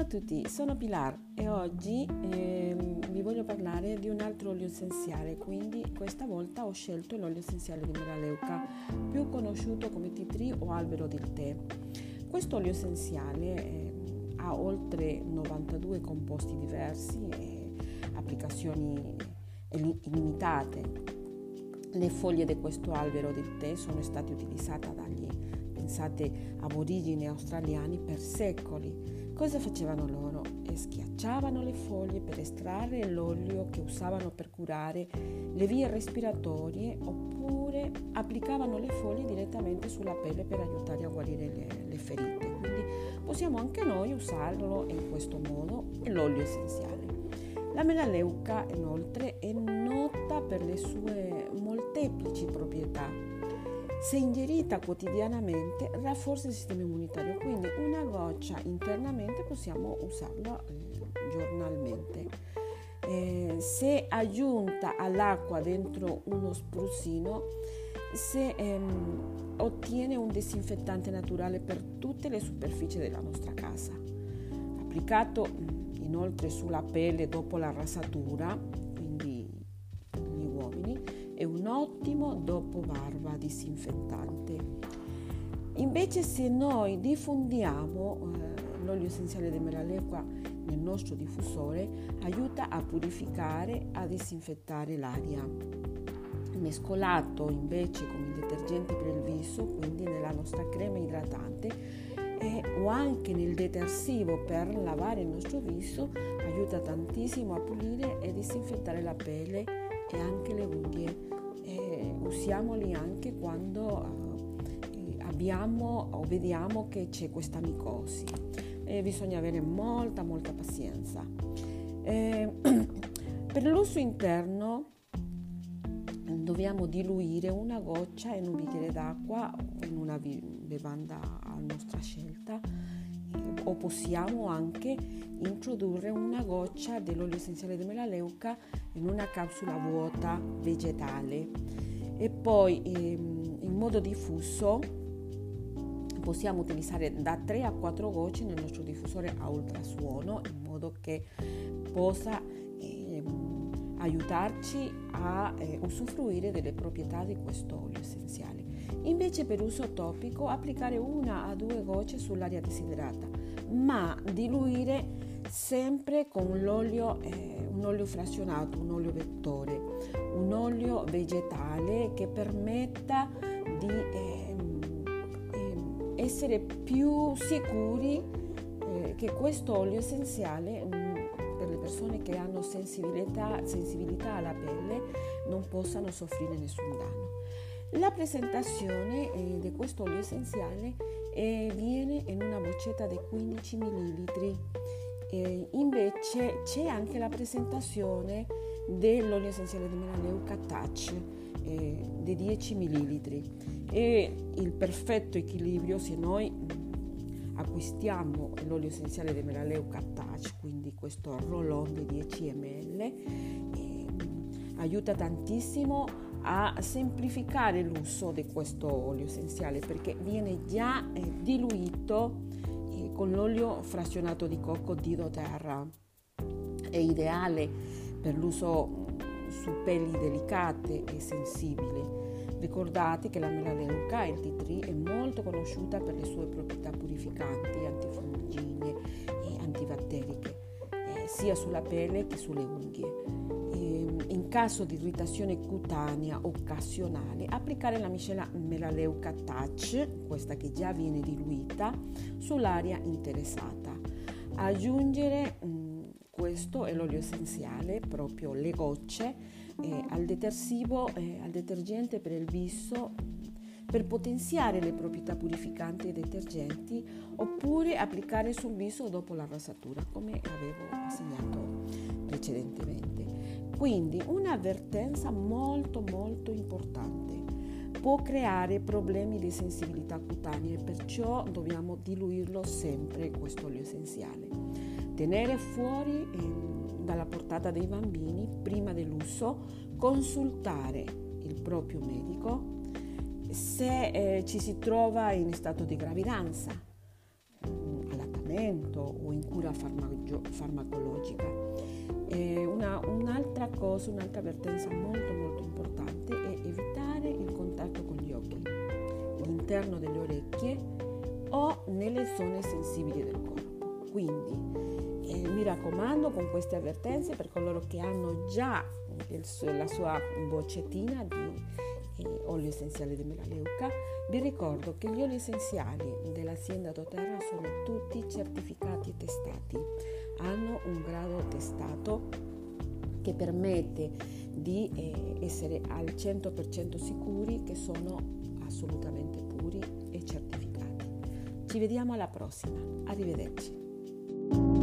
Buongiorno a tutti, sono Pilar e oggi eh, vi voglio parlare di un altro olio essenziale, quindi questa volta ho scelto l'olio essenziale di Melaleuca, più conosciuto come tea tree o albero del tè. Questo olio essenziale eh, ha oltre 92 composti diversi e applicazioni illimitate. Le foglie di questo albero del tè sono state utilizzate dagli pensate aborigini australiani per secoli Cosa facevano loro? Schiacciavano le foglie per estrarre l'olio che usavano per curare le vie respiratorie oppure applicavano le foglie direttamente sulla pelle per aiutare a guarire le, le ferite. Quindi possiamo anche noi usarlo in questo modo, l'olio essenziale. La melaleuca inoltre è nota per le sue molteplici proprietà se ingerita quotidianamente rafforza il sistema immunitario, quindi una goccia internamente possiamo usarla eh, giornalmente. Eh, se aggiunta all'acqua dentro uno spruzzino, se ehm, ottiene un disinfettante naturale per tutte le superfici della nostra casa. Applicato inoltre sulla pelle dopo la rasatura, un ottimo dopo barba disinfettante. Invece se noi diffondiamo eh, l'olio essenziale di melaleuca nel nostro diffusore aiuta a purificare, a disinfettare l'aria. Mescolato invece con il detergente per il viso, quindi nella nostra crema idratante, eh, o anche nel detersivo per lavare il nostro viso aiuta tantissimo a pulire e disinfettare la pelle e anche le unghie usiamoli anche quando eh, abbiamo o vediamo che c'è questa micosi. Eh, bisogna avere molta molta pazienza. Eh, per l'uso interno dobbiamo diluire una goccia in un bicchiere d'acqua o in una bevanda a nostra scelta eh, o possiamo anche introdurre una goccia dell'olio essenziale di melaleuca in una capsula vuota vegetale e poi ehm, in modo diffuso possiamo utilizzare da 3 a 4 gocce nel nostro diffusore a ultrasuono in modo che possa eh, aiutarci a eh, usufruire delle proprietà di questo olio essenziale. Invece per uso topico applicare una a due gocce sull'aria desiderata, ma diluire sempre con l'olio, eh, un olio frazionato, un olio vettore, un olio vegetale che permetta di eh, eh, essere più sicuri eh, che questo olio essenziale mm, per le persone che hanno sensibilità, sensibilità alla pelle non possano soffrire nessun danno. La presentazione eh, di questo olio essenziale eh, viene in una boccetta di 15 ml eh, invece c'è anche la presentazione dell'olio essenziale di melaleuca Touch eh, di 10 ml e il perfetto equilibrio se noi acquistiamo l'olio essenziale di melaleuca Touch, quindi questo rollon di 10 ml, eh, aiuta tantissimo a semplificare l'uso di questo olio essenziale perché viene già eh, diluito con l'olio frazionato di cocco di doTERRA. È ideale per l'uso su pelli delicate e sensibili. Ricordate che la melaleuca, il tea è molto conosciuta per le sue proprietà purificanti, antifungine e antibatteriche, eh, sia sulla pelle che sulle unghie caso di irritazione cutanea occasionale, applicare la miscela Melaleuca Touch, questa che già viene diluita, sull'area interessata. Aggiungere mm, questo è l'olio essenziale, proprio le gocce, eh, al detersivo, eh, al detergente per il viso per potenziare le proprietà purificanti dei detergenti oppure applicare sul viso dopo la rasatura, come avevo assegnato precedentemente. Quindi un'avvertenza molto molto importante. Può creare problemi di sensibilità cutanea perciò dobbiamo diluirlo sempre questo olio essenziale. Tenere fuori eh, dalla portata dei bambini prima dell'uso, consultare il proprio medico se eh, ci si trova in stato di gravidanza trattamento o in cura farmaco- farmacologica. Una, un'altra cosa, un'altra avvertenza molto molto importante è evitare il contatto con gli occhi, l'interno delle orecchie o nelle zone sensibili del corpo. Quindi eh, mi raccomando con queste avvertenze per coloro che hanno già il, la sua boccettina di eh, olio essenziale di melaleuca, vi ricordo che gli oli essenziali dell'azienda doTERRA sono tutti certificati e testati, hanno un grado testato che permette di eh, essere al 100% sicuri che sono assolutamente puri e certificati. Ci vediamo alla prossima, arrivederci.